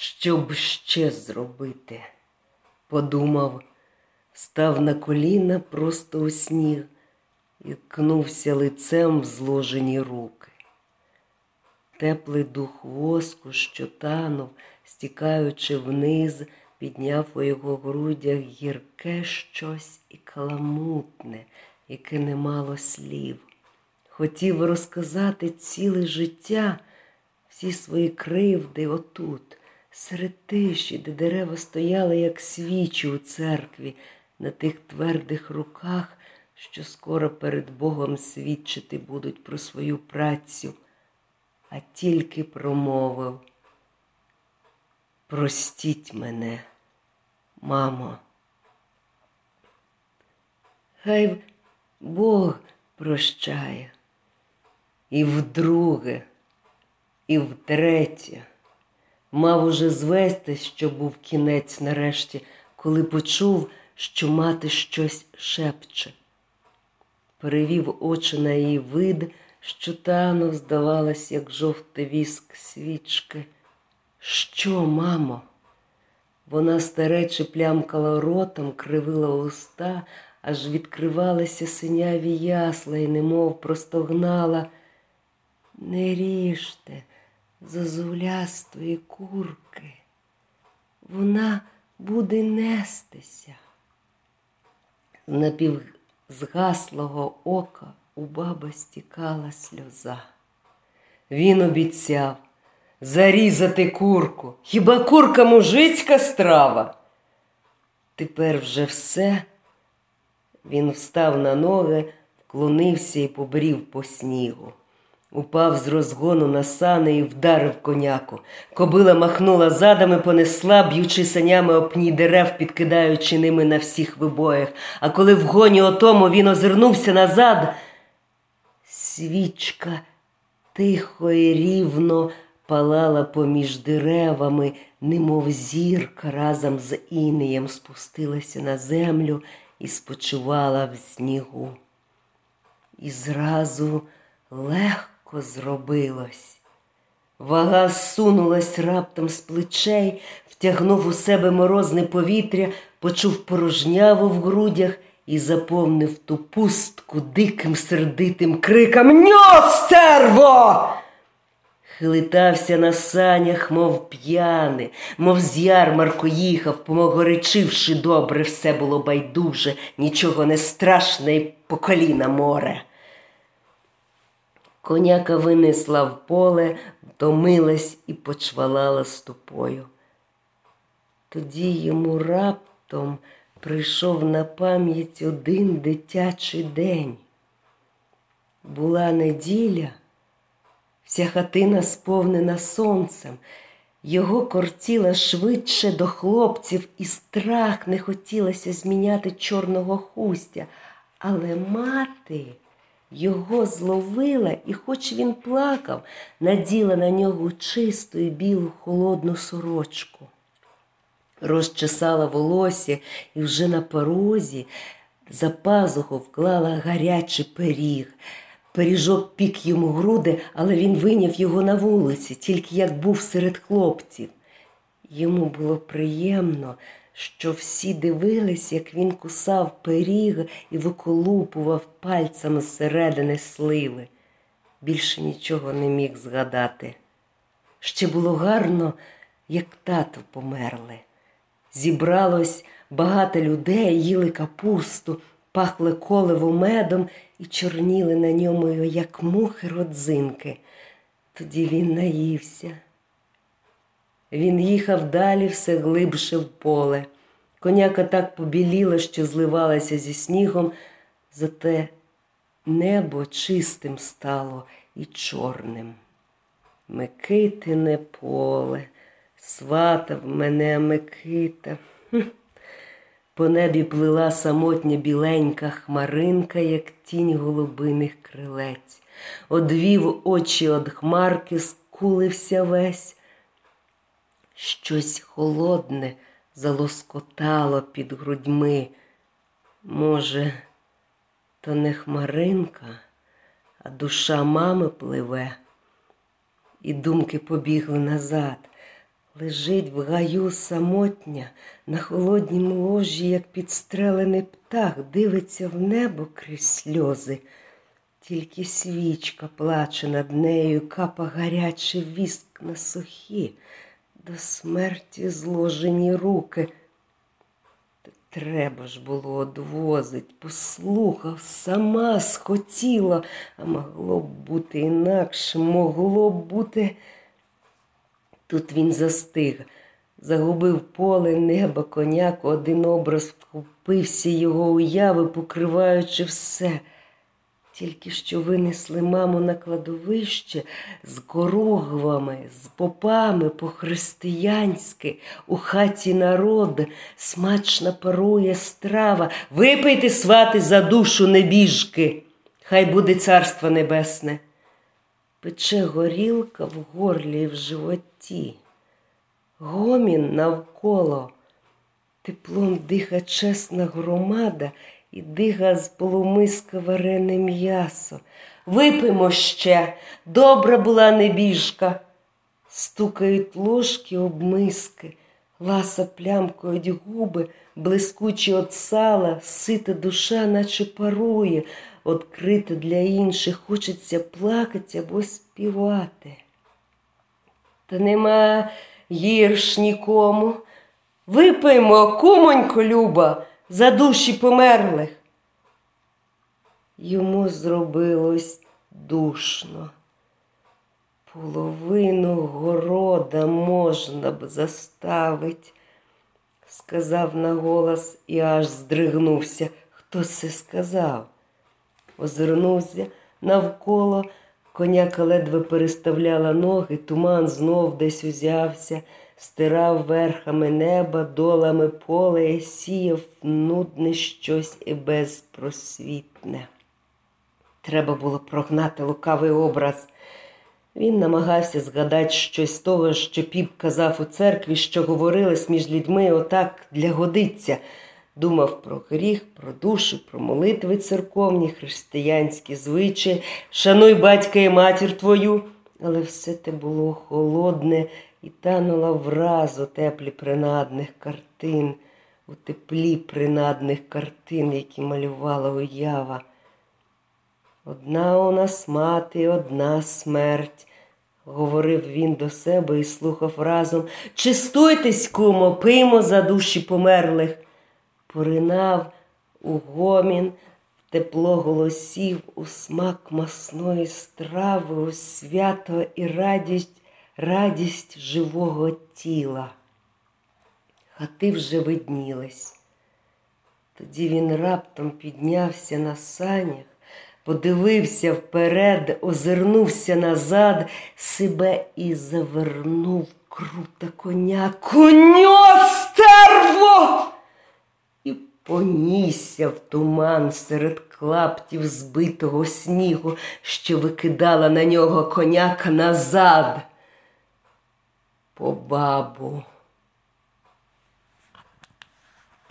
Що б ще зробити? Подумав, став на коліна просто у сніг і ткнувся лицем в зложені руки. Теплий дух воску, що танув, стікаючи вниз, підняв у його грудях гірке щось і каламутне, яке не мало слів. Хотів розказати ціле життя, всі свої кривди отут, серед тиші, де дерева стояли, як свічі у церкві, на тих твердих руках, що скоро перед Богом свідчити будуть про свою працю, а тільки промовив. Простіть мене, мамо. Хай Бог прощає. І вдруге, і втретє. Мав уже звестись, що був кінець нарешті, коли почув, що мати щось шепче. Перевів очі на її вид, що танув, здавалось, як жовтий віск свічки. Що, мамо? Вона старече плямкала ротом, кривила уста, аж відкривалися синяві ясла і немов простогнала. Не ріжте зозулястої курки, вона буде нестися. З напівзгаслого ока у баби стікала сльоза. Він обіцяв зарізати курку. Хіба курка мужицька страва? Тепер вже все. Він встав на ноги, вклонився і побрів по снігу. Упав з розгону на сани і вдарив коняку. Кобила махнула задами, понесла, б'ючи санями об пні дерев, підкидаючи ними на всіх вибоях. А коли в гоні отому він озирнувся назад, свічка тихо і рівно палала поміж деревами, немов зірка разом з інеєм спустилася на землю і спочивала в снігу. І зразу легко зробилось. Вага сунулась раптом з плечей, втягнув у себе морозне повітря, почув порожняву в грудях і заповнив ту пустку диким сердитим криком Ньо, стерво! Хилитався на санях, мов п'яний, мов з ярмарку їхав, помогоречивши добре, все було байдуже, нічого не страшне й по коліна море. Коняка винесла в поле, втомилась і почвалала стопою. Тоді йому раптом прийшов на пам'ять один дитячий день. Була неділя. Вся хатина сповнена сонцем, його кортіла швидше до хлопців, і страх не хотілося зміняти чорного хустя, але мати його зловила, і, хоч він плакав, наділа на нього чисту і білу холодну сорочку. Розчесала волосся і вже на порозі за пазуху вклала гарячий пиріг. Пиріжок пік йому груди, але він виняв його на вулиці, тільки як був серед хлопців. Йому було приємно, що всі дивились, як він кусав пиріг і виколупував пальцями зсередини сливи. Більше нічого не міг згадати. Ще було гарно, як тато померли. Зібралось багато людей, їли капусту, пахли коливо медом і чорніли на ньому, як мухи родзинки. Тоді він наївся. Він їхав далі все глибше в поле. Коняка так побіліла, що зливалася зі снігом, зате небо чистим стало і чорним. Микитине поле, сватав мене Микита. По небі плила самотня біленька хмаринка, як тінь голубиних крилець. Одвів очі од хмарки, скулився весь. Щось холодне залоскотало під грудьми. Може, то не хмаринка, а душа мами пливе, і думки побігли назад. Лежить в гаю самотня, на холоднім ложі, як підстрелений птах, дивиться в небо крізь сльози. Тільки свічка плаче над нею, капа гарячий віск на сухі, до смерті зложені руки. Та треба ж було одвозить, послухав, сама схотіла, а могло б бути інакше, могло б бути. Тут він застиг, загубив поле, небо, коняку, один образ вкупився його уяви, покриваючи все. Тільки що винесли маму на кладовище з коругвами, з попами по-християнськи, у хаті народ, смачна парує страва. Випийте, свати, за душу небіжки, хай буде царство небесне. Пече горілка в горлі і в животі, гомін навколо, теплом диха чесна громада і дига з полумиска варене м'ясо. Випимо ще, добра була небіжка. Стукають ложки об миски, ласа плямкають губи, блискучі от сала, сита душа, наче парує, открита для інших, хочеться плакати або співати. Та нема гірш нікому. Випиймо, кумонько люба, за душі померлих. Йому зробилось душно. Половину города можна б заставить, сказав на голос і аж здригнувся. Хто це сказав? Озирнувся навколо, коняка ледве переставляла ноги, туман знов десь узявся, стирав верхами неба, долами поле, сіяв нудне щось і безпросвітне. Треба було прогнати лукавий образ. Він намагався згадати щось з того, що піп казав у церкві, що говорилось між людьми отак для годиться. Думав про гріх, про душу, про молитви церковні, християнські звичаї, шануй батька і матір твою. Але все те було холодне і тануло враз у теплі принадних картин, у теплі принадних картин, які малювала уява. Одна у нас мати, одна смерть, говорив він до себе і слухав разом. Чистуйтесь, кумо, пиймо за душі померлих. Поринав у гомін, в тепло голосів, у смак масної страви, у свято і радість, радість живого тіла. Хати вже виднілись. Тоді він раптом піднявся на санях подивився вперед, озирнувся назад, себе і завернув крута коня. Коньо стерво! І понісся в туман серед клаптів збитого снігу, що викидала на нього коняка назад. По бабу.